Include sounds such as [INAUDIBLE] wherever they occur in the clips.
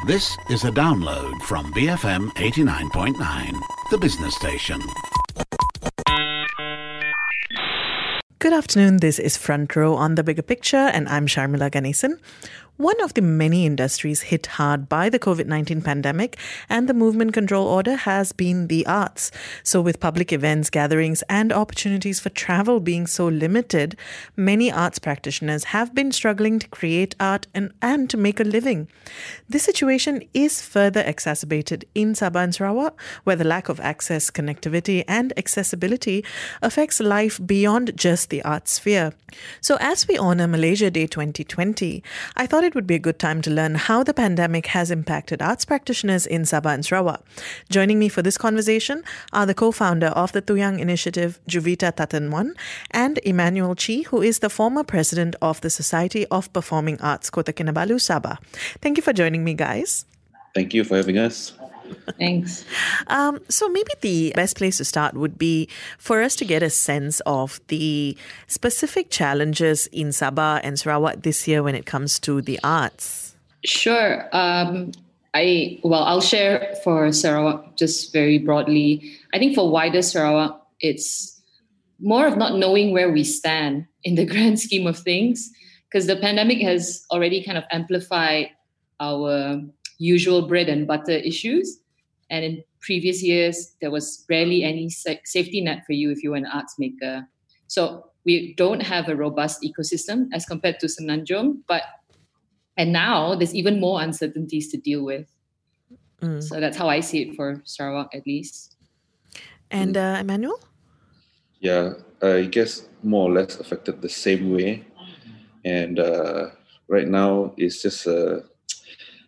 This is a download from BFM 89.9, the business station. Good afternoon. This is Front Row on the Bigger Picture, and I'm Sharmila Ganesan. One of the many industries hit hard by the COVID 19 pandemic and the movement control order has been the arts. So, with public events, gatherings, and opportunities for travel being so limited, many arts practitioners have been struggling to create art and, and to make a living. This situation is further exacerbated in Sabah and Sarawak, where the lack of access, connectivity, and accessibility affects life beyond just the art sphere. So, as we honor Malaysia Day 2020, I thought it would be a good time to learn how the pandemic has impacted arts practitioners in Sabah and Sarawak. Joining me for this conversation are the co-founder of the Tuyang Initiative, Juvita Tatan Wan, and Emmanuel Chee, who is the former president of the Society of Performing Arts Kota Kinabalu, Sabah. Thank you for joining me, guys. Thank you for having us. Thanks. Um, so maybe the best place to start would be for us to get a sense of the specific challenges in Sabah and Sarawak this year when it comes to the arts. Sure. Um, I well, I'll share for Sarawak just very broadly. I think for wider Sarawak, it's more of not knowing where we stand in the [LAUGHS] grand scheme of things, because the pandemic has already kind of amplified our usual bread and butter issues. And in previous years, there was rarely any safety net for you if you were an arts maker. So we don't have a robust ecosystem as compared to Semenanjung, but and now there's even more uncertainties to deal with. Mm. So that's how I see it for Sarawak, at least. And uh, Emmanuel? Yeah, I guess more or less affected the same way. And uh, right now, it's just, uh,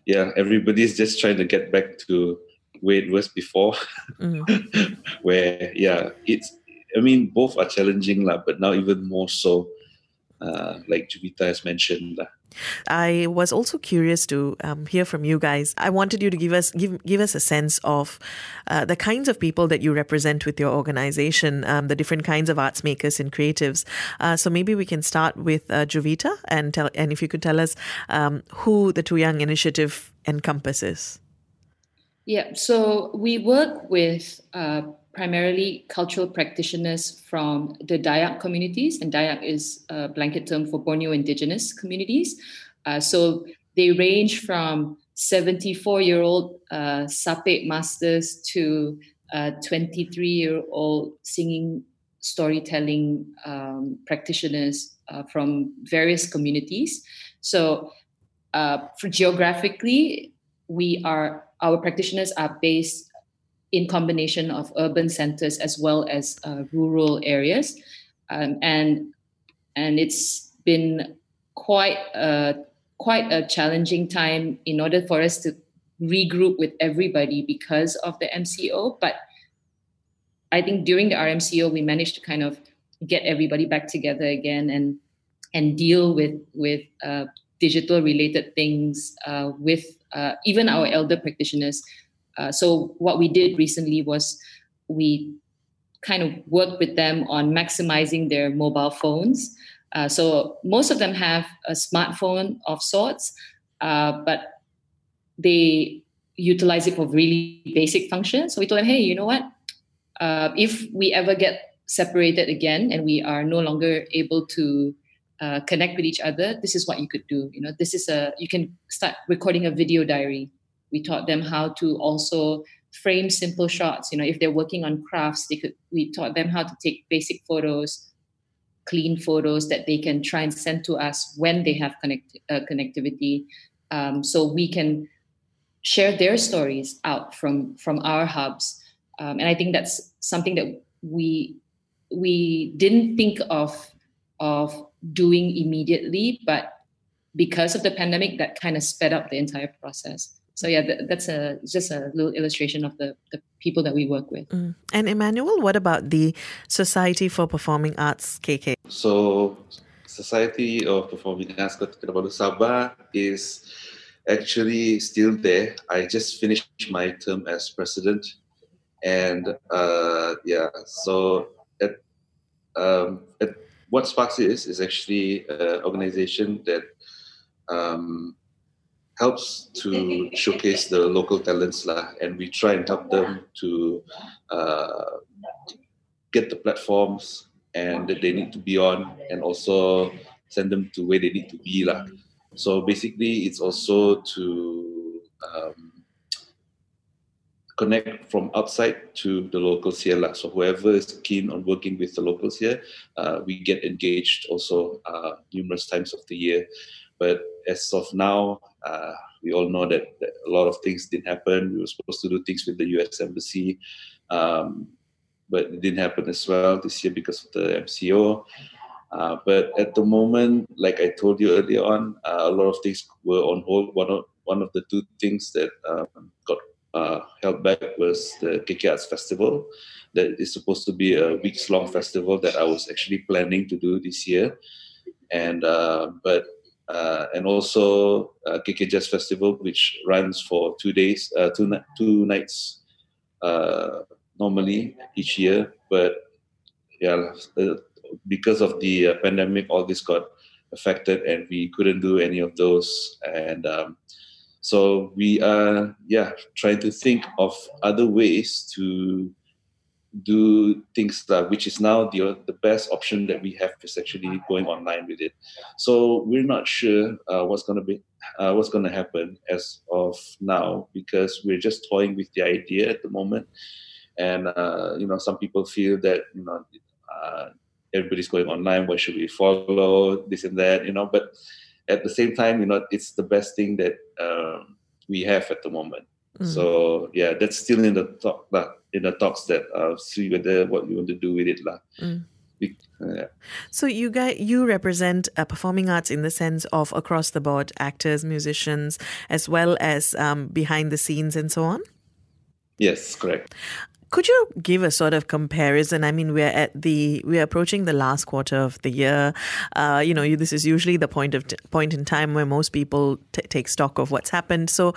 yeah, everybody's just trying to get back to where it was before, mm. [LAUGHS] where yeah, it's. I mean, both are challenging, lah, but now even more so, uh, like Juvita has mentioned. I was also curious to um, hear from you guys. I wanted you to give us give give us a sense of uh, the kinds of people that you represent with your organization, um, the different kinds of arts makers and creatives. Uh, so maybe we can start with uh, Juvita and tell and if you could tell us um, who the Tuyang Initiative encompasses. Yeah, so we work with uh, primarily cultural practitioners from the Dayak communities, and Dayak is a blanket term for Borneo indigenous communities. Uh, so they range from 74 year old uh, masters to 23 year old singing storytelling um, practitioners uh, from various communities. So, uh, for geographically, we are our practitioners are based in combination of urban centers as well as uh, rural areas, um, and and it's been quite a quite a challenging time in order for us to regroup with everybody because of the MCO. But I think during the RMCO we managed to kind of get everybody back together again and and deal with with uh, digital related things uh, with uh, even our elder practitioners. Uh, so what we did recently was we kind of worked with them on maximizing their mobile phones. Uh, so most of them have a smartphone of sorts, uh, but they utilize it for really basic functions. So we told them, hey, you know what? Uh, if we ever get separated again and we are no longer able to uh, connect with each other this is what you could do. You know this is a you can start recording a video diary. We taught them how to also frame simple shots. You know if they're working on crafts they could we taught them how to take basic photos clean photos that they can try and send to us when they have connect, uh, connectivity. Um, so we can share their stories out from from our hubs. Um, and i think that's something that we we didn't think of of doing immediately, but because of the pandemic, that kind of sped up the entire process. So yeah, that's a just a little illustration of the, the people that we work with. Mm. And Emmanuel, what about the Society for Performing Arts KK? So Society of Performing Arts Kota Kinabalu Sabah is actually still there. I just finished my term as president, and uh, yeah, so at um, at what Sparks is is actually an organization that um, helps to showcase the local talents lah, and we try and help them to uh, get the platforms and that they need to be on, and also send them to where they need to be lah. So basically, it's also to um, connect from outside to the locals here. Lah. So whoever is keen on working with the locals here, uh, we get engaged also uh, numerous times of the year. But as of now, uh, we all know that, that, a lot of things didn't happen. We were supposed to do things with the U.S. embassy, um, but it didn't happen as well this year because of the MCO. Uh, but at the moment, like I told you earlier on, uh, a lot of things were on hold. One of one of the two things that um, got uh, held back was the KK Arts Festival. That is supposed to be a weeks long festival that I was actually planning to do this year, and uh, but uh, and also uh, KK Jazz Festival, which runs for two days, uh, two two nights uh, normally each year. But yeah, uh, because of the pandemic, all this got affected, and we couldn't do any of those. And um, so we are, yeah, trying to think of other ways to do things that which is now the the best option that we have is actually going online with it. So we're not sure uh, what's going to be uh, what's going to happen as of now because we're just toying with the idea at the moment, and uh, you know some people feel that you know uh, everybody's going online. Why should we follow this and that? You know, but at the same time, you know, it's the best thing that um, we have at the moment. Mm. So yeah, that's still in the talk in the talks that uh, see whether what you want to do with it lah. Mm. Yeah. So you guys, you represent uh, performing arts in the sense of across the board actors, musicians, as well as um, behind the scenes and so on. Yes, correct. Could you give a sort of comparison? I mean, we're at the we're approaching the last quarter of the year. Uh, you know, this is usually the point of t- point in time where most people t- take stock of what's happened. So,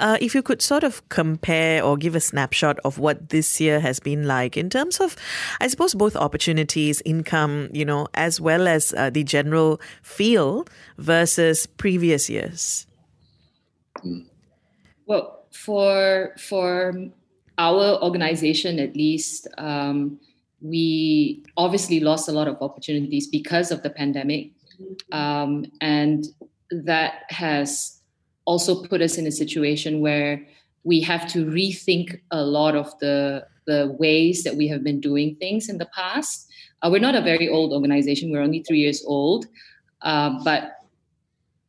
uh, if you could sort of compare or give a snapshot of what this year has been like in terms of, I suppose, both opportunities, income, you know, as well as uh, the general feel versus previous years. Well, for for our organization, at least, um, we obviously lost a lot of opportunities because of the pandemic. Um, and that has also put us in a situation where we have to rethink a lot of the, the ways that we have been doing things in the past. Uh, we're not a very old organization, we're only three years old. Uh, but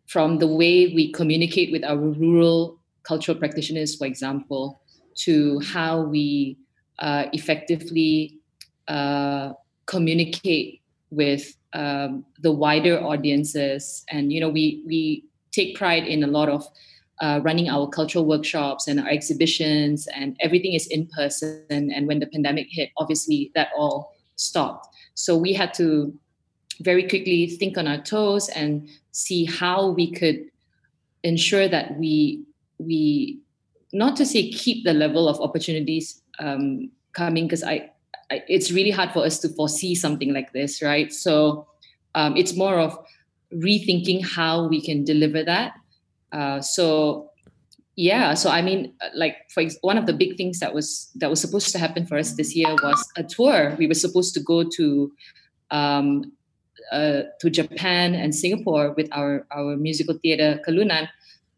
from the way we communicate with our rural cultural practitioners, for example, to how we uh, effectively uh, communicate with um, the wider audiences. And you know, we we take pride in a lot of uh, running our cultural workshops and our exhibitions, and everything is in person. And when the pandemic hit, obviously that all stopped. So we had to very quickly think on our toes and see how we could ensure that we we not to say keep the level of opportunities um, coming because I, I, it's really hard for us to foresee something like this right? So um, it's more of rethinking how we can deliver that. Uh, so yeah so i mean uh, like for ex- one of the big things that was that was supposed to happen for us this year was a tour. We were supposed to go to um, uh, to japan and singapore with our our musical theater kalunan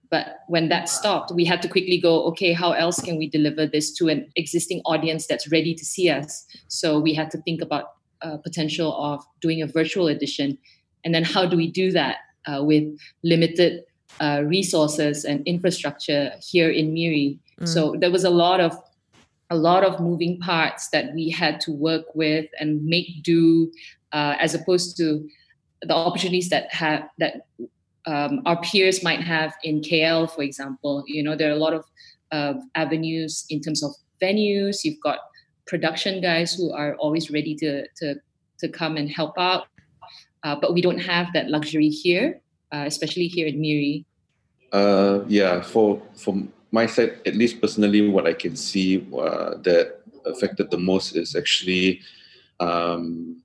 but when that stopped, we had to quickly go, okay, how else can we deliver this to an existing audience that's ready to see us? So we had to think about uh, potential of doing a virtual edition. And then how do we do that uh, with limited uh, resources and infrastructure here in Miri? Mm. So there was a lot of a lot of moving parts that we had to work with and make do, uh, as opposed to the opportunities that have that um, our peers might have in KL, for example. You know, there are a lot of uh, avenues in terms of venues. You've got production guys who are always ready to to to come and help out, uh, but we don't have that luxury here, uh, especially here in Miri. Uh, yeah, for for my side, at least personally, what I can see uh, that affected the most is actually um,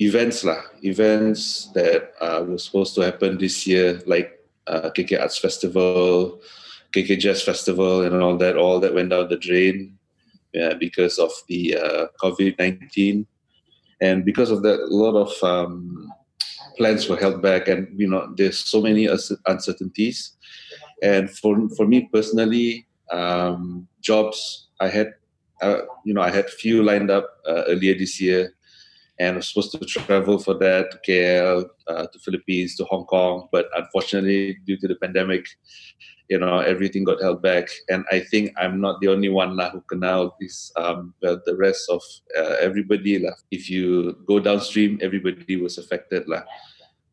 events lah events that uh, were supposed to happen this year like uh, KK Arts Festival, KK Jazz Festival, and all that. All that went down the drain yeah, because of the uh, COVID nineteen, and because of that, a lot of um, plans were held back, and you know, there's so many uncertainties. And for for me personally, um, jobs I had, uh, you know, I had few lined up uh, earlier this year and I was supposed to travel for that to KL, uh, to Philippines, to Hong Kong. But unfortunately, due to the pandemic, you know, everything got held back. And I think I'm not the only one lah, who can now this. Um, the rest of uh, everybody lah. If you go downstream, everybody was affected lah.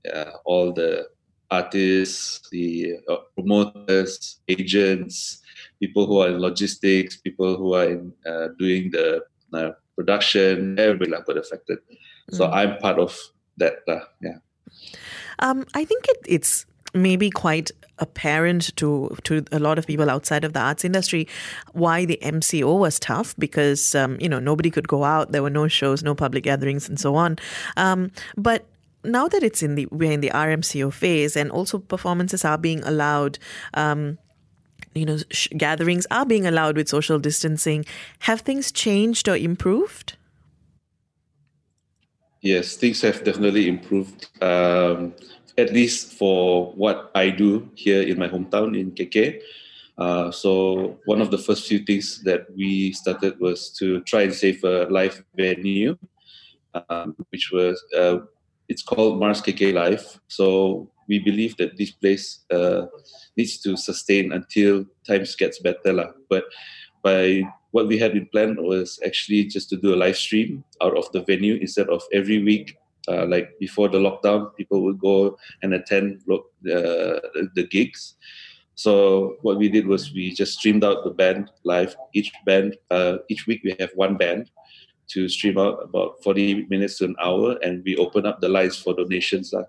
Uh, all the artists, the uh, promoters, agents, people who are in logistics, people who are in uh, doing the uh, production, everybody got affected. So mm. I'm part of that. Uh, yeah. Um, I think it, it's maybe quite apparent to to a lot of people outside of the arts industry why the MCO was tough because um, you know nobody could go out, there were no shows, no public gatherings, and so on. Um, but now that it's in the we're in the RMCO phase, and also performances are being allowed. Um, you know, sh- gatherings are being allowed with social distancing. Have things changed or improved? Yes, things have definitely improved. Um, at least for what I do here in my hometown in KK. Uh, so one of the first few things that we started was to try and save a live venue, um, which was uh, it's called Mars KK Live. So we believe that this place uh, needs to sustain until times gets better lah. But by what we had in plan was actually just to do a live stream out of the venue instead of every week. Uh, like before the lockdown, people would go and attend lo- uh, the gigs. So what we did was we just streamed out the band live. Each band, uh, each week we have one band, to stream out about 40 minutes to an hour and we open up the lines for donations uh,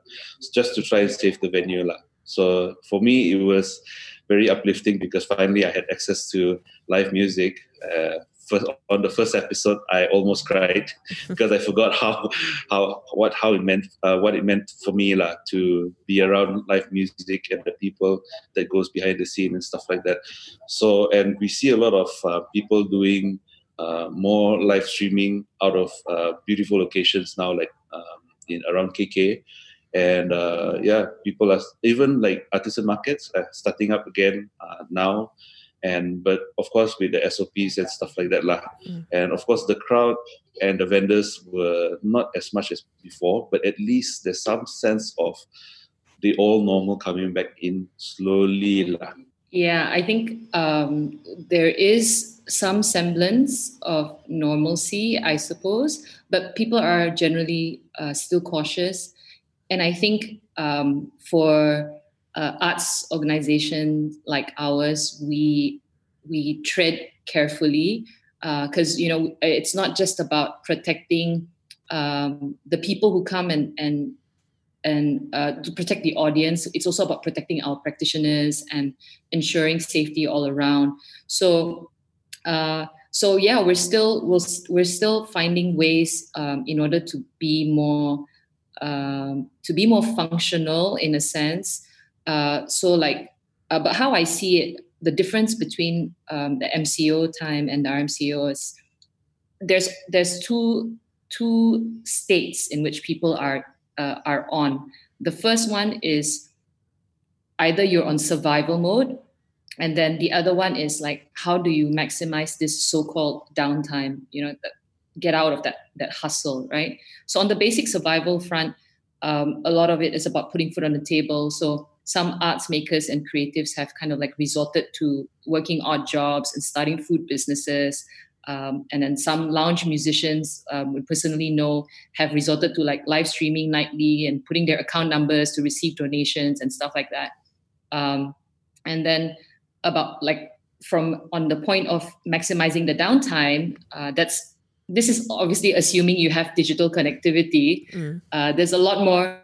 just to try and save the venue. La. So for me, it was very uplifting because finally I had access to live music. Uh, first, on the first episode, I almost cried [LAUGHS] because I forgot how how what how it meant uh, what it meant for me la, to be around live music and the people that goes behind the scene and stuff like that. So and we see a lot of uh, people doing uh, more live streaming out of uh, beautiful locations now, like um, in around KK. And uh, yeah, people are even like artisan markets are starting up again uh, now. And but of course with the SOPs and stuff like that lah. Mm. And of course the crowd and the vendors were not as much as before, but at least there's some sense of the all normal coming back in slowly lah. Yeah, I think um, there is some semblance of normalcy, I suppose, but people are generally uh, still cautious. And I think um, for uh, arts organizations like ours, we we tread carefully because uh, you know it's not just about protecting um, the people who come and and and uh, to protect the audience. It's also about protecting our practitioners and ensuring safety all around. So uh, so yeah, we're still we're, we're still finding ways um, in order to be more um, to be more functional in a sense. Uh, so like, uh, but how I see it, the difference between um, the MCO time and the RMCO is there's there's two two states in which people are uh, are on. The first one is either you're on survival mode and then the other one is like how do you maximize this so-called downtime you know get out of that that hustle right so on the basic survival front um, a lot of it is about putting food on the table so some arts makers and creatives have kind of like resorted to working odd jobs and starting food businesses um, and then some lounge musicians um, we personally know have resorted to like live streaming nightly and putting their account numbers to receive donations and stuff like that. Um, and then about like from on the point of maximizing the downtime uh, that's this is obviously assuming you have digital connectivity. Mm. uh, there's a lot more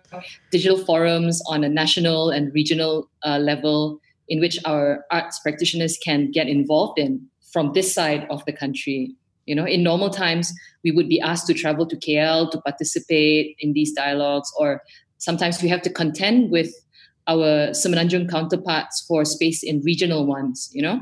digital forums on a national and regional uh, level in which our arts practitioners can get involved in from this side of the country you know in normal times we would be asked to travel to kl to participate in these dialogues or sometimes we have to contend with our Semenanjung counterparts for space in regional ones, you know.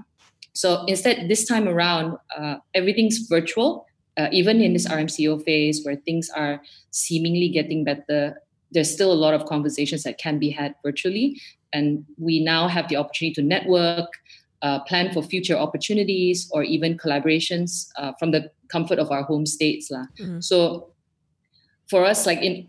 So instead, this time around, uh, everything's virtual. Uh, even in this RMCO phase where things are seemingly getting better, there's still a lot of conversations that can be had virtually. And we now have the opportunity to network, uh, plan for future opportunities, or even collaborations uh, from the comfort of our home states. Mm. So for us, like in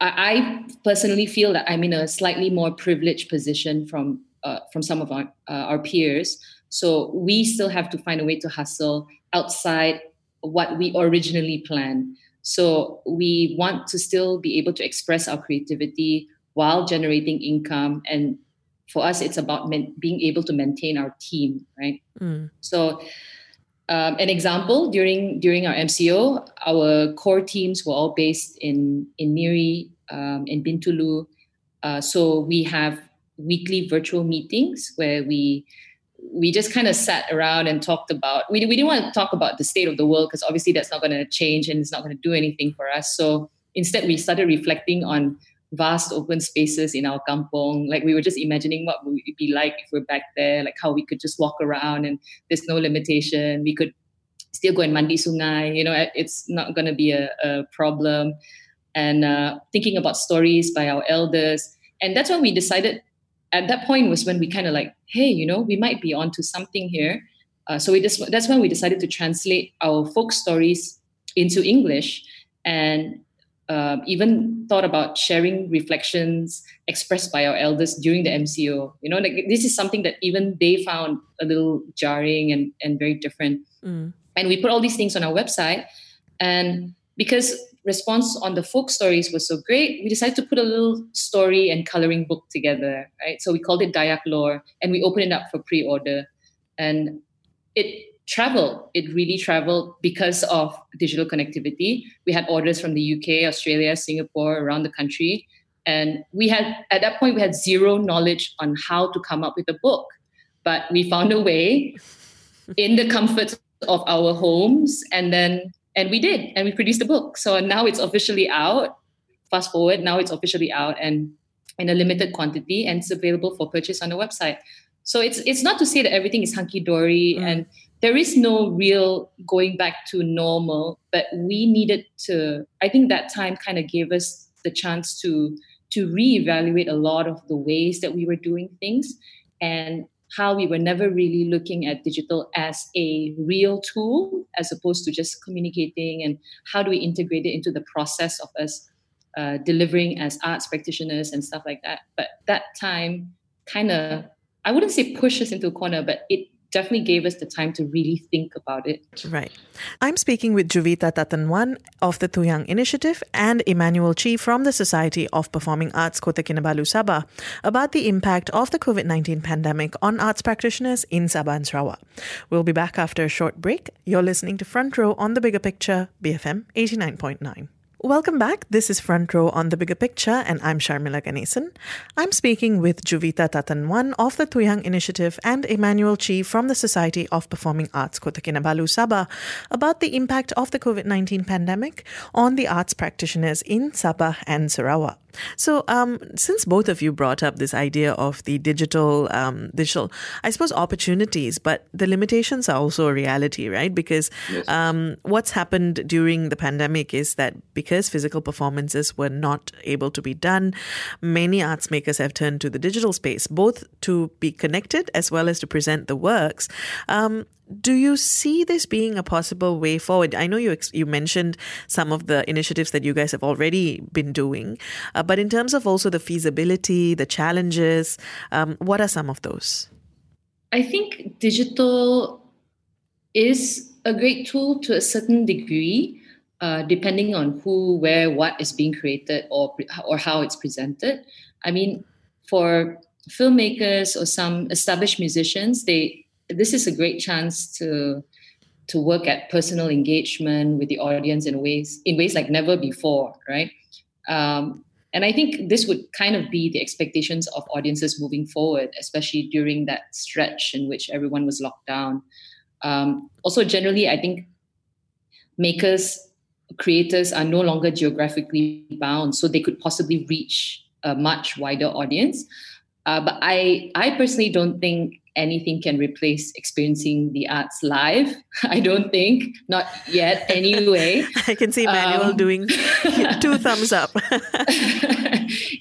I, personally feel that I'm in a slightly more privileged position from uh, from some of our uh, our peers. So we still have to find a way to hustle outside what we originally planned. So we want to still be able to express our creativity while generating income. And for us, it's about men- being able to maintain our team, right? Mm. So um, an example during during our MCO, our core teams were all based in in Miri, um, in Bintulu. Uh, so we have weekly virtual meetings where we we just kind of sat around and talked about we, we didn't want to talk about the state of the world because obviously that's not going to change and it's not going to do anything for us so instead we started reflecting on vast open spaces in our kampong. Like we were just imagining what would it be like if we're back there like how we could just walk around and there's no limitation. We could still go and mandi sungai you know it's not going to be a, a problem. And uh, thinking about stories by our elders. And that's when we decided at that point was when we kind of like, hey, you know, we might be onto something here. Uh, so we just that's when we decided to translate our folk stories into English, and uh, even thought about sharing reflections expressed by our elders during the MCO. You know, like this is something that even they found a little jarring and and very different. Mm. And we put all these things on our website, and because response on the folk stories was so great, we decided to put a little story and coloring book together, right? So we called it Dayak Lore and we opened it up for pre order. And it traveled. It really traveled because of digital connectivity. We had orders from the UK, Australia, Singapore, around the country. And we had, at that point, we had zero knowledge on how to come up with a book. But we found a way [LAUGHS] in the comfort of our homes and then and we did and we produced the book so now it's officially out fast forward now it's officially out and in a limited quantity and it's available for purchase on the website so it's it's not to say that everything is hunky dory mm. and there is no real going back to normal but we needed to i think that time kind of gave us the chance to to reevaluate a lot of the ways that we were doing things and how we were never really looking at digital as a real tool as opposed to just communicating and how do we integrate it into the process of us uh, delivering as arts practitioners and stuff like that. But that time kind of i wouldn't say push us into a corner but it definitely gave us the time to really think about it. Right. I'm speaking with Juvita Tatan Wan of the Tuyang Initiative and Emmanuel Chee from the Society of Performing Arts Kota Kinabalu Sabah about the impact of the COVID 19 pandemic on arts practitioners in Sabah and Sarawak. We'll be back after a short break. You're listening to Front Row on the Bigger Picture, BFM 89.9. Welcome back. This is Front Row on the Bigger Picture, and I'm Sharmila Ganesan. I'm speaking with Juvita Tatan Wan of the Tuyang Initiative and Emmanuel Chee from the Society of Performing Arts Kota Kinabalu Sabah about the impact of the COVID 19 pandemic on the arts practitioners in Sabah and Sarawak. So, um, since both of you brought up this idea of the digital, um, digital, I suppose opportunities, but the limitations are also a reality, right? Because yes. um, what's happened during the pandemic is that because physical performances were not able to be done, many arts makers have turned to the digital space, both to be connected as well as to present the works. Do you see this being a possible way forward? I know you ex- you mentioned some of the initiatives that you guys have already been doing, uh, but in terms of also the feasibility, the challenges, um, what are some of those? I think digital is a great tool to a certain degree, uh, depending on who, where, what is being created, or or how it's presented. I mean, for filmmakers or some established musicians, they this is a great chance to to work at personal engagement with the audience in ways in ways like never before, right? Um, and I think this would kind of be the expectations of audiences moving forward, especially during that stretch in which everyone was locked down. Um, also, generally, I think makers, creators are no longer geographically bound, so they could possibly reach a much wider audience. Uh, but I, I personally don't think anything can replace experiencing the arts live. [LAUGHS] I don't think, not yet anyway. [LAUGHS] I can see Manuel um, doing [LAUGHS] two thumbs up.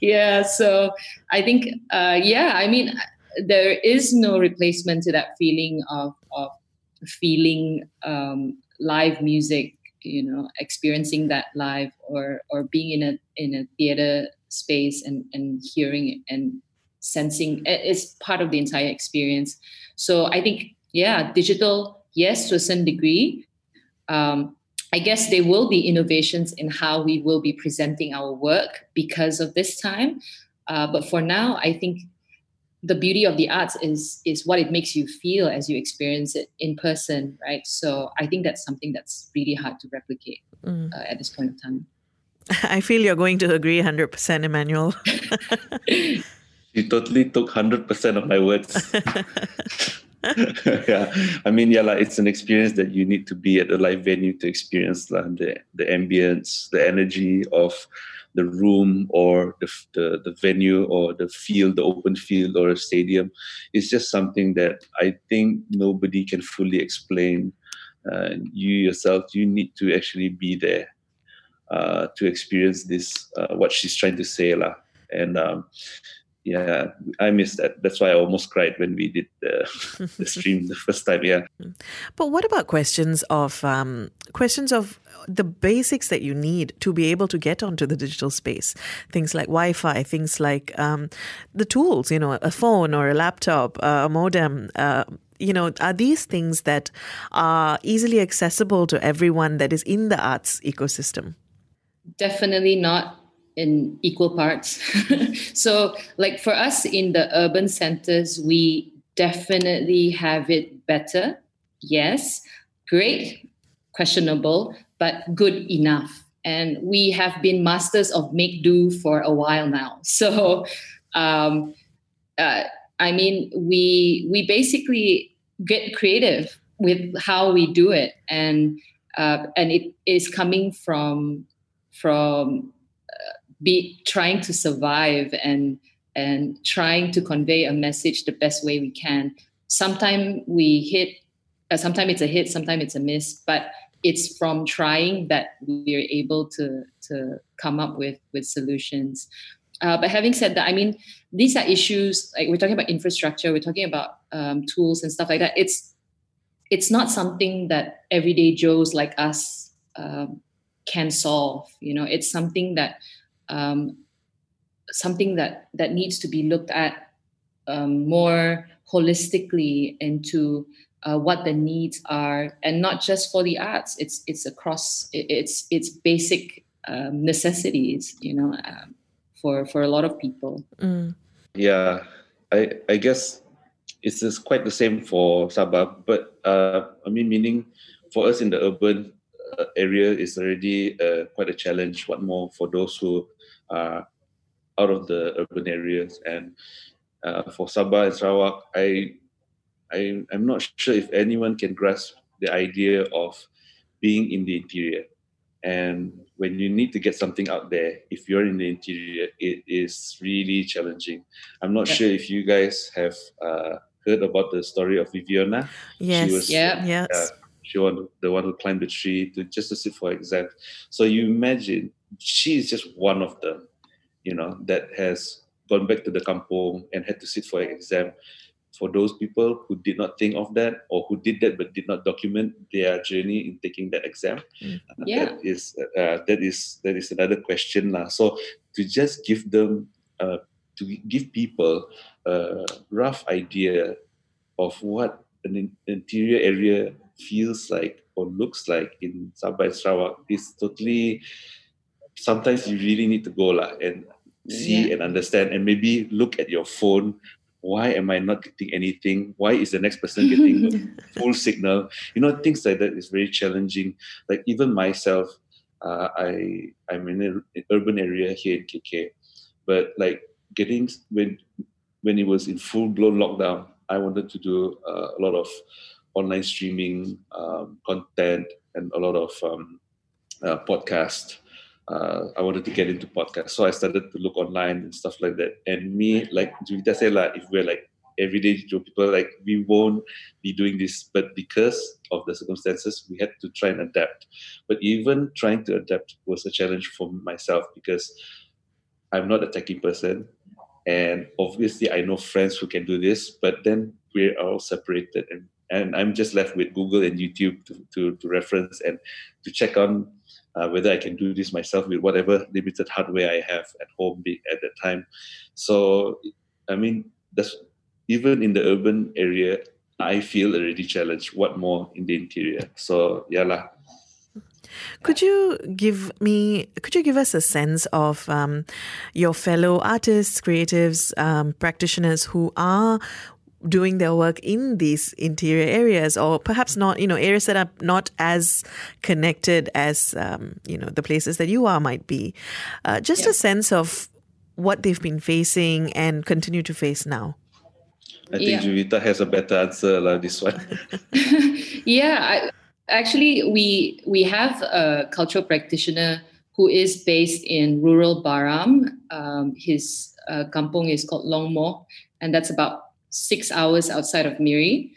yeah, so I think, uh, yeah, I mean, there is no replacement to that feeling of, of feeling um, live music you know experiencing that live or or being in a in a theater space and and hearing it and sensing it's part of the entire experience. So i think yeah digital yes to a certain degree. Um, i guess there will be innovations in how we will be presenting our work because of this time. Uh, but for now i think the beauty of the arts is is what it makes you feel as you experience it in person right? So i think that's something that's really hard to replicate mm. uh, at this point of time. [LAUGHS] I feel you're going to agree 100% emmanuel [LAUGHS] [LAUGHS] you totally took 100% of my words [LAUGHS] [LAUGHS] yeah i mean yeah like it's an experience that you need to be at a live venue to experience like, the the ambience the energy of the room or the, the, the venue or the field, the open field or a stadium. It's just something that I think nobody can fully explain. Uh, you yourself, you need to actually be there uh, to experience this, uh, what she's trying to say. lah. And um, yeah, I missed that. That's why I almost cried when we did the, [LAUGHS] the stream the first time. Yeah. But what about questions of um, questions of the basics that you need to be able to get onto the digital space? Things like Wi-Fi, things like um, the tools. You know, a phone or a laptop, uh, a modem. Uh, you know, are these things that are easily accessible to everyone that is in the arts ecosystem? Definitely not in equal parts. [LAUGHS] so, like for us in the urban centers, we definitely have it better. Yes, great, questionable, but good enough. And we have been masters of make do for a while now. [LAUGHS] So, um, uh, I mean, we we basically get creative with how we do it, and uh, and it is coming from from be trying to survive and and trying to convey a message the best way we can. Sometimes we hit, uh, sometimes it's a hit, sometimes it's a miss, but it's from trying that we're able to to come up with with solutions. Uh, but having said that, I mean, these are issues like we're talking about infrastructure, we're talking about um, tools and stuff like that. It's it's not something that everyday Joes like us um, can solve. You know, it's something that um, something that that needs to be looked at um, more holistically into uh, what the needs are, and not just for the arts. It's it's across it's it's basic um, necessities, you know, um, for for a lot of people. Mm. Yeah, I I guess it's just quite the same for Sabah, but uh, I mean, meaning for us in the urban area is already uh, quite a challenge. What more for those who are out of the urban areas. And uh, for Sabah and Sarawak, I, I, I'm not sure if anyone can grasp the idea of being in the interior. And when you need to get something out there, if you're in the interior, it is really challenging. I'm not yeah. sure if you guys have uh, heard about the story of Veveonah. Yes. She was, yeah. Yes. Uh, she was the one who climbed the tree to just to sit for exam. So you imagine she is just one of them, you know, that has gone back to the kampong and had to sit for an exam. For those people who did not think of that or who did that but did not document their journey in taking that exam, mm. yeah. that is uh, that is that is another question lah. So to just give them uh, to give people a rough idea of what an interior area feels like or looks like in Sabah Sarawak is totally sometimes you really need to go lah and see yeah. and understand and maybe look at your phone. Why am i not getting anything? Why is the next person getting [LAUGHS] full signal? You know things like that is very challenging. Like even myself uh, i i'm in an urban area here in kk but like getting when when it was in full blown lockdown i wanted to do uh, a lot of online streaming um, content and a lot of um, uh, podcast uh, I wanted to get into podcasts. So I started to look online and stuff like that. And me, like Juvita said, like, if we're like everyday people, like we won't be doing this. But because of the circumstances, we had to try and adapt. But even trying to adapt was a challenge for myself because I'm not a techie person. And obviously, I know friends who can do this, but then we're all separated. And, and I'm just left with Google and YouTube to, to, to reference and to check on uh, whether I can do this myself with whatever limited hardware I have at home at that time. So, I mean, that's even in the urban area, I feel already challenged. What more in the interior? So, yeah lah. Could you give me, could you give us a sense of um, your fellow artists, creatives, um, practitioners who are doing their work in these interior areas or perhaps not you know areas that are not as connected as um, you know the places that you are might be uh, just yeah. a sense of what they've been facing and continue to face now i think yeah. Juvita has a better answer like this one [LAUGHS] yeah I, actually we we have a cultural practitioner who is based in rural baram um, his uh, kampong is called Long Moh and that's about six hours outside of Miri.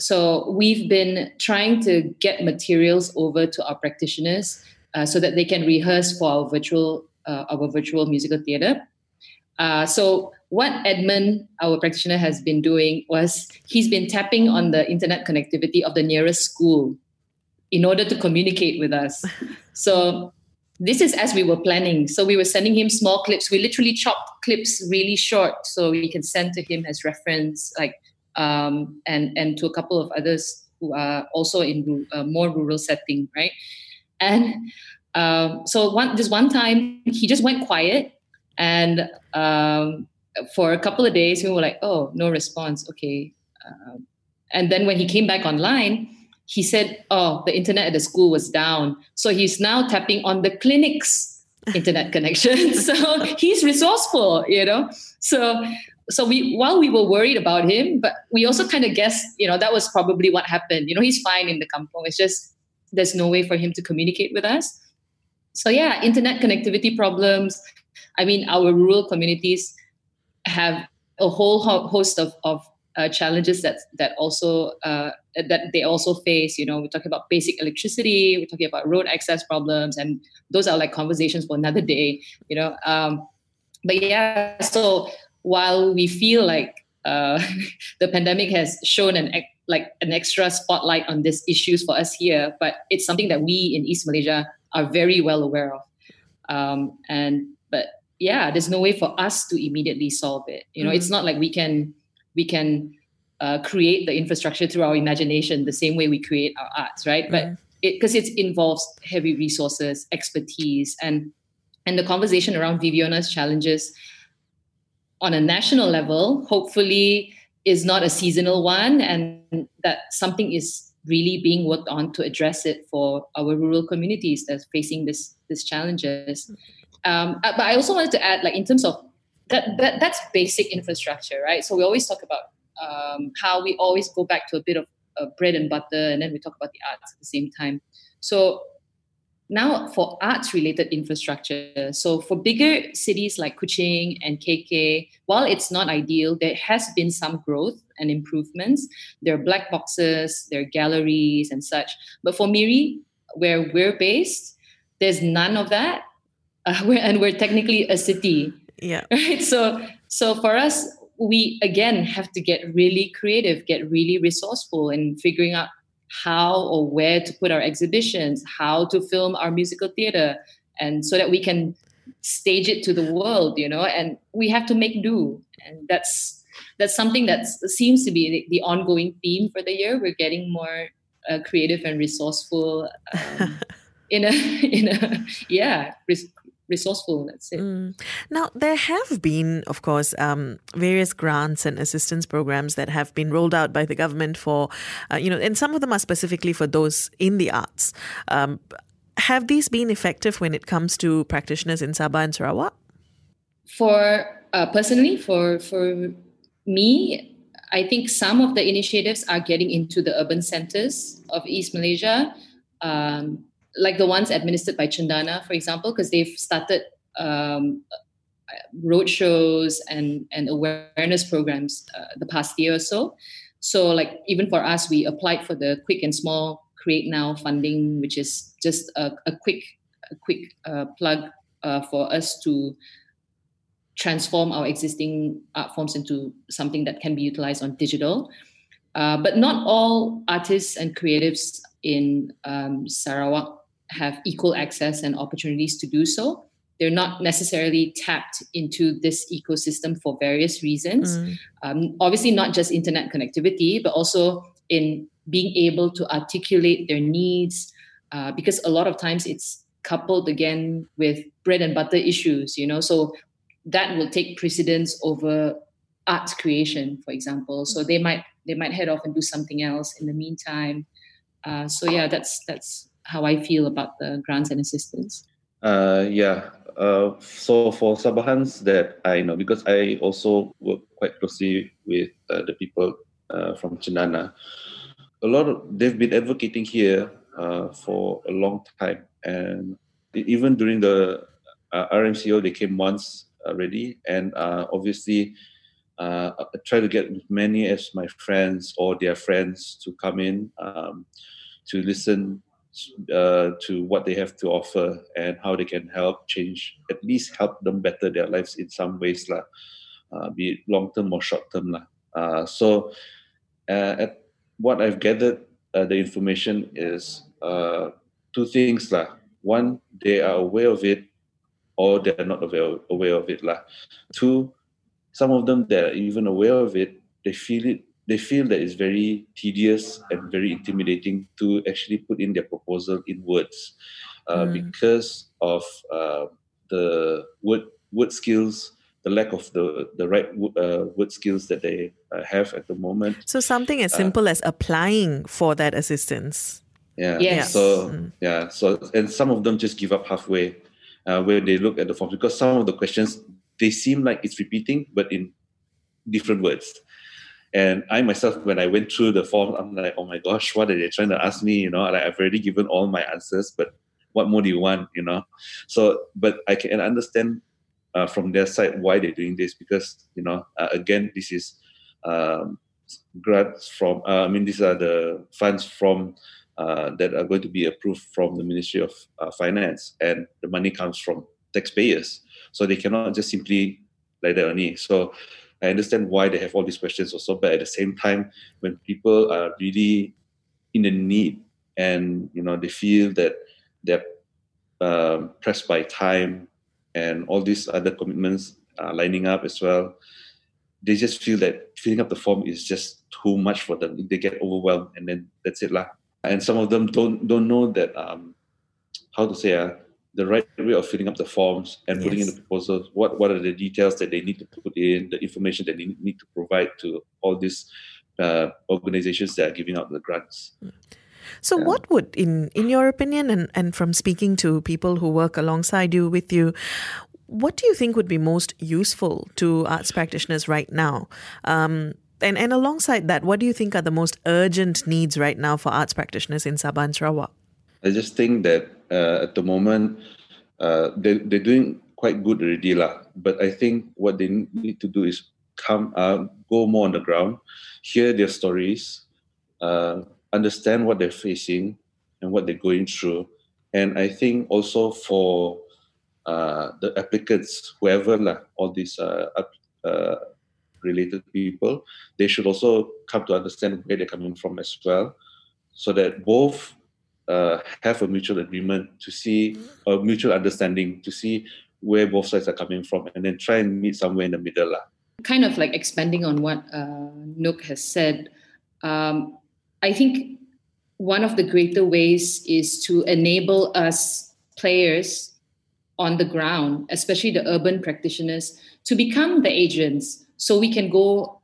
So we've been trying to get materials over to our practitioners uh, so that they can rehearse for our virtual uh, our virtual musical theatre. Uh, so what Edmund, our practitioner, has been doing was he's been tapping on the internet connectivity of the nearest school in order to communicate with us. So this is as we were planning. So we were sending him small clips. We literally chopped clips really short so we can send to him as reference, like um, and and to a couple of others who are also in a uh, more rural setting, right? And um, so one this one time he just went quiet, and um, for a couple of days we were like, oh, no response. Okay, um, and then when he came back online he said, oh, the internet at the school was down. So he's now tapping on the clinic's [LAUGHS] internet connection. [LAUGHS] so he's resourceful, you know. So so we while we were worried about him, but we also kind of guessed, you know, that was probably what happened. You know, he's fine in the kampong. It's just there's no way for him to communicate with us. So yeah, internet connectivity problems. I mean, our rural communities have a whole host of, of uh, challenges that that also uh, that they also face. You know, we're talking about basic electricity, we're talking about road access problems, and those are like conversations for another day. You know, um, but yeah. So while we feel like uh, [LAUGHS] the pandemic has shown an like an extra spotlight on these issues for us here, but it's something that we in East Malaysia are very well aware of. Um, and but yeah, there's no way for us to immediately solve it. You know, mm-hmm. it's not like we can we can uh, create the infrastructure through our imagination the same way we create our arts, right? But because it, it, involves heavy resources, expertise, and and the conversation around Veveonah's challenges on a national level, hopefully, is not a seasonal one, and that something is really being worked on to address it for our rural communities that's facing this these challenges. Um, uh, but I also wanted to add, like in terms of that, that that's basic infrastructure, right? So we always talk about um, how we always go back to a bit of uh, bread and butter, and then we talk about the arts at the same time. So now for arts related infrastructure, so for bigger cities like Kuching and KK, while it's not ideal, there has been some growth and improvements. There are black boxes, there are galleries and such. But for Miri, where we're based, there's none of that. Uh, [LAUGHS] we're, and we're technically a city. Yeah. [LAUGHS] Right. So so for us, we again have to get really creative, get really resourceful in figuring out how or where to put our exhibitions, how to film our musical theater, and so that we can stage it to the world, you know, and we have to make do. And that's that's something that seems to be the, the, ongoing theme for the year. We're getting more uh, creative and resourceful um, [LAUGHS] in a [LAUGHS] in a yeah resourceful. That's it. Mm. Now, there have been, of course, um, various grants and assistance programs that have been rolled out by the government for, uh, you know, and some of them are specifically for those in the arts. Um, have these been effective when it comes to practitioners in Sabah and Sarawak? For uh, personally, for for me, I think some of the initiatives are getting into the urban centers of East Malaysia. Um, like the ones administered by Cendana, for example, because they've started um, road shows and, and awareness programs uh, the past year or so. So, like even for us, we applied for the quick and small create now funding, which is just a, a quick a quick uh, plug uh, for us to transform our existing art forms into something that can be utilized on digital. Uh, but not all artists and creatives in um, Sarawak have equal access and opportunities to do so. They're not necessarily tapped into this ecosystem for various reasons. Mm. Um, obviously, not just internet connectivity, but also in being able to articulate their needs, uh, because a lot of times it's coupled again with bread and butter issues, you know. So that will take precedence over art creation, for example. So they might they might head off and do something else in the meantime. Uh, so yeah, that's that's how I feel about the grants and assistance. Uh, yeah. Uh, so for Sabahans that I know, because I also work quite closely with uh, the people uh, from Cendana, a lot of they've been advocating here uh, for a long time, and even during the uh, RMCO, they came once already, and obviously uh, try to get many as my friends or their friends to come in um, to listen uh, to what they have to offer and how they can help change, at least help them better their lives in some ways, lah. Uh, be it long term or short term. Lah. Uh, so, uh, at what I've gathered, uh, the information is uh, two things. Lah. One, they are aware of it or they're not aware, aware of it. Lah. Two, some of them that are even aware of it, they feel it. They feel that it's very tedious and very intimidating to actually put in their proposal in words, uh, mm. because of uh, the word word skills, the lack of the the right uh, word skills that they uh, have at the moment. So something as uh, simple as applying for that assistance. Yeah. Yes. So mm. yeah. So and some of them just give up halfway uh, where they look at the forms because some of the questions they seem like it's repeating, but in different words. And I myself, when I went through the form, I'm like, oh my gosh, what are they trying to ask me? You know, like I've already given all my answers, but what more do you want? You know, so but I can understand uh, from their side why they're doing this because you know, uh, again, this is um, grants from. Uh, I mean, these are the funds from uh, that are going to be approved from the Ministry of uh, Finance, and the money comes from taxpayers. So they cannot just simply like that only. So I understand why they have all these questions also, but at the same time, when people are really in the need and you know they feel that they're um, pressed by time and all these other commitments are lining up as well, they just feel that filling up the form is just too much for them. They get overwhelmed, and then that's it lah. And some of them don't don't know that um, how to say uh, the right way of filling up the forms and yes. putting in the proposals. What what are the details that they need to put in, the information that they need to provide to all these uh, organizations that are giving out the grants. So, yeah. what would, in in your opinion, and and from speaking to people who work alongside you with you, what do you think would be most useful to arts practitioners right now? Um, and, and alongside that, what do you think are the most urgent needs right now for arts practitioners in Sabah and Sarawak? I just think that uh, at the moment uh, they they're doing quite good already lah. But I think what they need to do is come uh, go more on the ground, hear their stories, uh, understand what they're facing and what they're going through, and I think also for uh, the applicants, whoever lah, all these uh, related people, they should also come to understand where they're coming from as well, so that both uh, have a mutual agreement to see a mutual understanding to see where both sides are coming from and then try and meet somewhere in the middle lah. kind of like expanding on what uh, nook has said um, i think one of the greater ways is to enable us players on the ground especially the urban practitioners to become the agents so we can go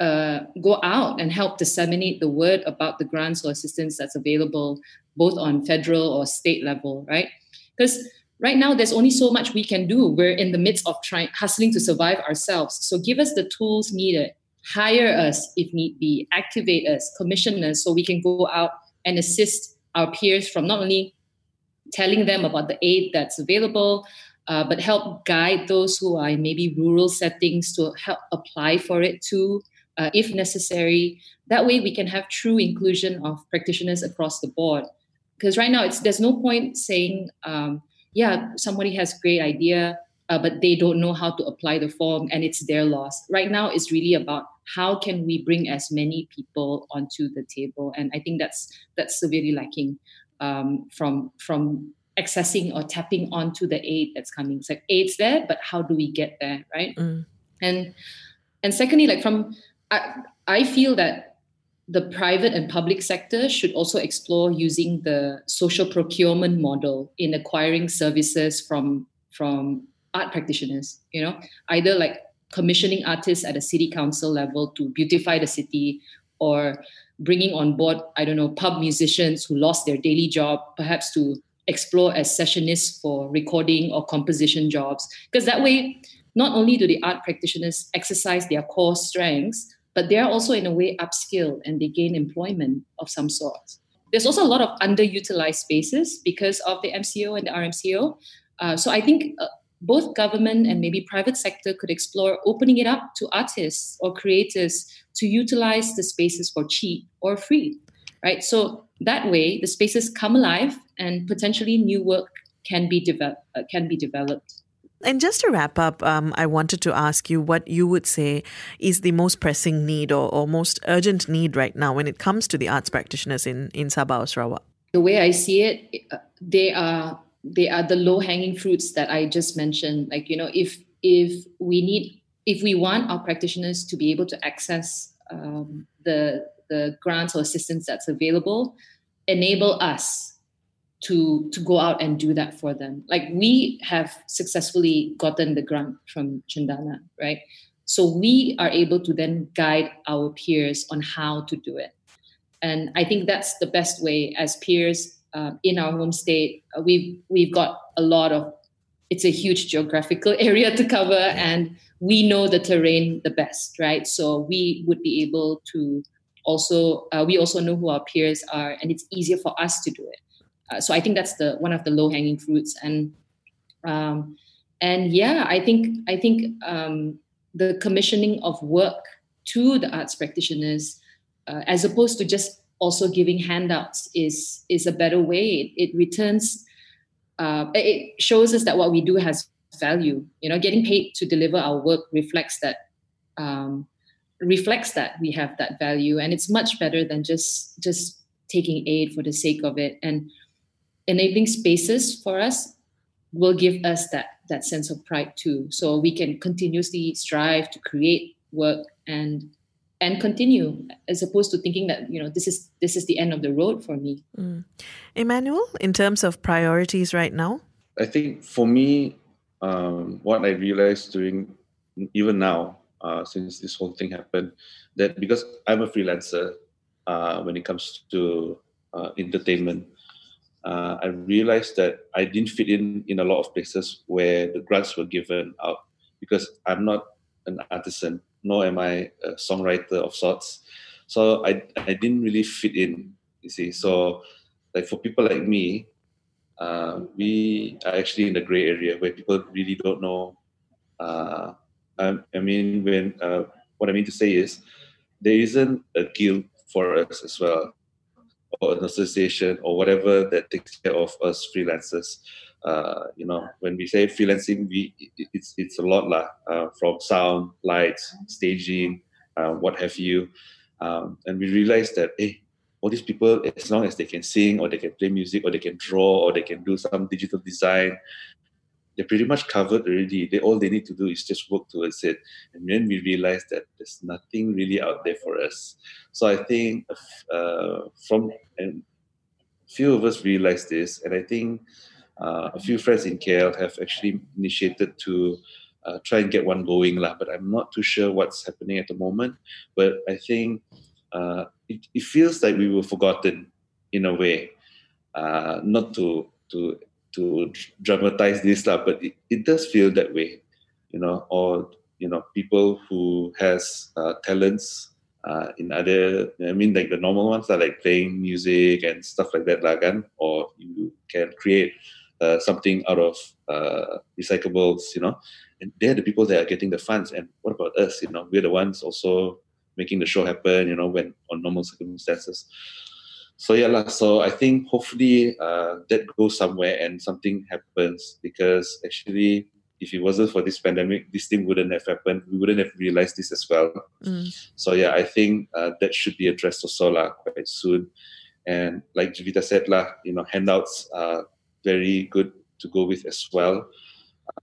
uh, go out and help disseminate the word about the grants or assistance that's available both on federal or state level, right? Because right now there's only so much we can do. We're in the midst of trying hustling to survive ourselves. So give us the tools needed. Hire us if need be, activate us, commission us so we can go out and assist our peers from not only telling them about the aid that's available, uh, but help guide those who are in maybe rural settings to help apply for it too, uh, if necessary. That way, we can have true inclusion of practitioners across the board. Because right now, it's there's no point saying, um, yeah, somebody has great idea, uh, but they don't know how to apply the form, and it's their loss. Right now, it's really about how can we bring as many people onto the table, and I think that's that's severely lacking um, from from accessing or tapping onto the aid that's coming. It's like aid's there, but how do we get there, right? Mm. And and secondly, like from I, I feel that the private and public sector should also explore using the social procurement model in acquiring services from from art practitioners. You know, either like commissioning artists at a city council level to beautify the city, or bringing on board I don't know pub musicians who lost their daily job, perhaps to explore as sessionists for recording or composition jobs. Because that way, not only do the art practitioners exercise their core strengths, but they are also in a way upskilled and they gain employment of some sort. There's also a lot of underutilized spaces because of the MCO and the RMCO. Uh, so I think uh, both government and maybe private sector could explore opening it up to artists or creators to utilize the spaces for cheap or free, right? So that way, the spaces come alive and potentially new work can be developed. Uh, can be developed. And just to wrap up, um, I wanted to ask you what you would say is the most pressing need or, or most urgent need right now when it comes to the arts practitioners in, in Sabah or Sarawak. The way I see it, uh, they are they are the low hanging fruits that I just mentioned. Like you know, if if we need if we want our practitioners to be able to access um, the the grants or assistance that's available, enable us to to go out and do that for them. Like we have successfully gotten the grant from cendana right? So we are able to then guide our peers on how to do it. And i think that's the best way. As peers uh, in our home state uh, we've we've got a lot of it's a huge geographical [LAUGHS] area to cover and we know the terrain the best right? So we would be able to also uh, we also know who our peers are and it's easier for us to do it uh, so I think that's the one of the low hanging fruits, and um, and yeah, I think I think um, the commissioning of work to the arts practitioners, uh, as opposed to just also giving handouts, is is a better way. It, it returns, uh, it shows us that what we do has value. You know, getting paid to deliver our work reflects that. Um, reflects that we have that value and it's much better than just just taking aid for the sake of it and enabling spaces for us will give us that that sense of pride too. So we can continuously strive to create work and and continue as opposed to thinking that you know this is this is the end of the road for me. Mm. emmanuel in terms of priorities right now? I think for me um, what i realized during even now uh, since this whole thing happened that because i'm a freelancer uh, when it comes to uh, entertainment uh, I realized that I didn't fit in in a lot of places where the grants were given out because I'm not an artisan, nor am I a songwriter of sorts. So I I didn't really fit in. You see, so like for people like me, uh, we are actually in the gray area where people really don't know. Uh, I, I, mean, when uh, what I mean to say is, there isn't a guild for us as well or an association or whatever that takes care of us freelancers. Uh, you know, when we say freelancing, we it's it's a lot lah, uh, from sound, lights, staging, uh, what have you, um, and we realize that hey, all these people, as long as they can sing or they can play music or they can draw or they can do some digital design, they're pretty much covered already. They all they need to do is just work towards it. And then we realize that there's nothing really out there for us. So I think uh, from and few of us realized this, and I think uh, a few friends in KL have actually initiated to uh, try and get one going lah. But I'm not too sure what's happening at the moment. But I think uh, it, it feels like we were forgotten in a way. Uh, not to to to dramatize this lah, but it, it does feel that way, you know, or you know, people who has uh, talents uh, in other, I mean, like the normal ones are like playing music and stuff like that, lah, kan? or you can create uh, something out of uh, recyclables, you know, and they're the people that are getting the funds. And what about us? You know, we're the ones also making the show happen. You know, when on normal circumstances. So yeah, so I think hopefully uh, that goes somewhere and something happens because actually, if it wasn't for this pandemic, this thing wouldn't have happened. We wouldn't have realized this as well. Mm. So yeah, I think uh, that should be addressed also lah quite soon. And like Juvita said lah, you know, handouts are very good to go with as well.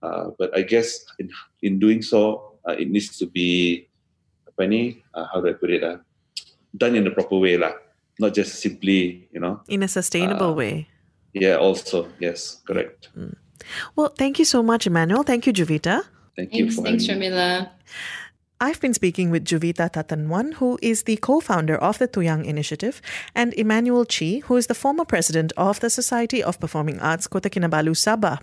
Uh, but I guess in, in doing so, uh, it needs to be apa ni? Uh, how do I put it? Uh, done in the proper way lah, not just simply you know. In a sustainable Uh, way. Yeah, also yes, correct. Well, thank you so much, Emmanuel. Thank you, Juvita. Thank you Thanks, for thanks, having me. Sharmila. I've been speaking with Juvita Tatan Wan, who is the co founder of the Tuyang Initiative, and Emmanuel Chee, who is the former president of the Society of Performing Arts Kota Kinabalu Sabah.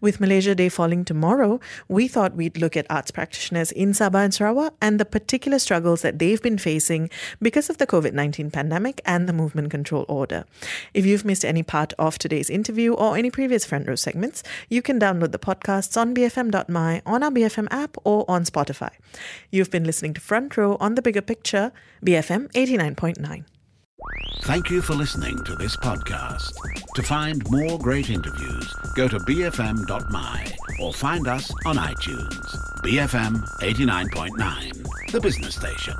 With Malaysia Day falling tomorrow, we thought we'd look at arts practitioners in Sabah and Sarawak and the particular struggles that they've been facing because of the COVID 19 pandemic and the movement control order. If you've missed any part of today's interview or any previous front row segments, you can download the podcasts on bfm.my, on our BFM app, or on Spotify. You've been listening to Front Row on the Bigger Picture, BFM 89.9. Thank you for listening to this podcast. To find more great interviews, go to bfm.my or find us on iTunes. BFM 89.9, the business station.